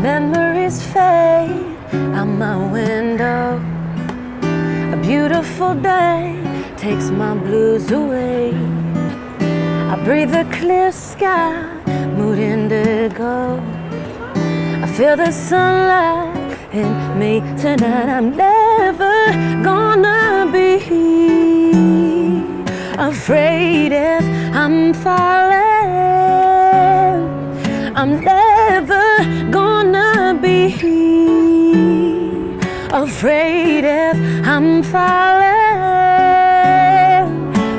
Memories fade out my window. A beautiful day takes my blues away. I breathe the clear sky, mood indigo. I feel the sunlight in me tonight. I'm never gonna be afraid if I'm falling. I'm never gonna be afraid if I'm falling.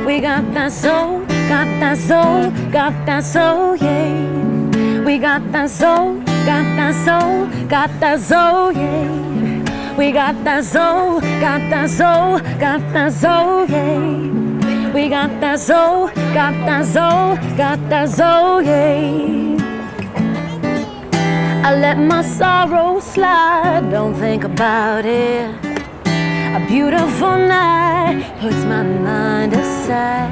We got that soul, got that soul, got that soul, yeah. We got that soul, got that soul, got that soul, yeah. We got that soul, got that soul, got that soul, yeah. We got that soul, got that soul, got that soul, yeah. I let my sorrow slide, don't think about it. A beautiful night puts my mind aside.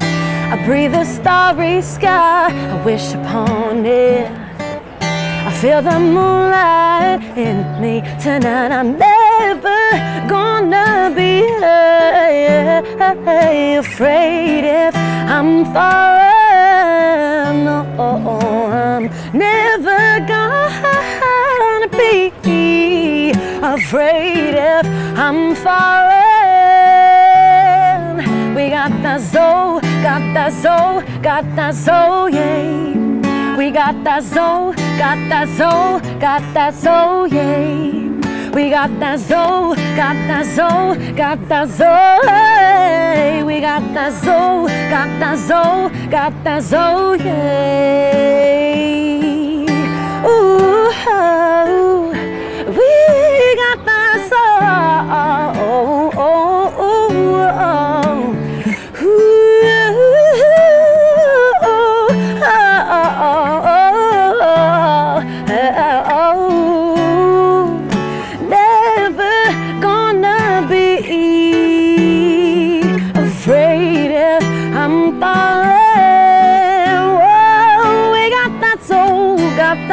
I breathe a starry sky, I wish upon it. I feel the moonlight in me tonight. I'm never afraid if I'm falling. No, I'm never gonna be afraid if I'm falling. We got that soul, got that soul, got that soul, yeah. We got that soul, got that soul, got that soul, yeah. We got that soul, got that soul, got that soul. We got that soul, got that soul, got that soul, yeah.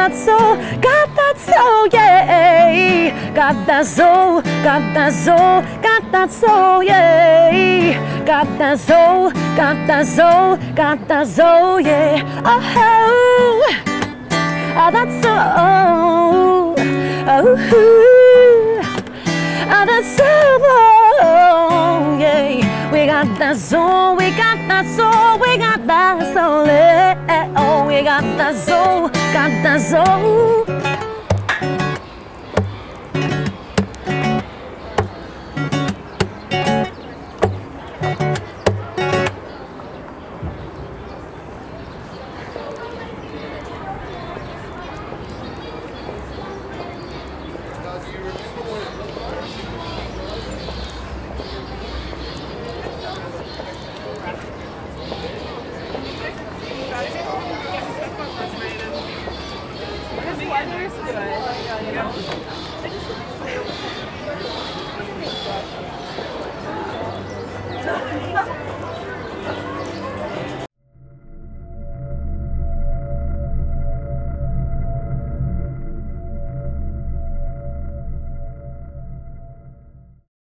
That soul, got that soul, yeah. Got that soul, got that soul, got that soul, yeah. Got that soul, got that soul, got that soul, yeah. Oh, oh that soul, oh, oh that soul, oh, yeah. We got that soul, we got that soul, we got that soul, yeah. Oh, we got that soul, got that soul. weather's good.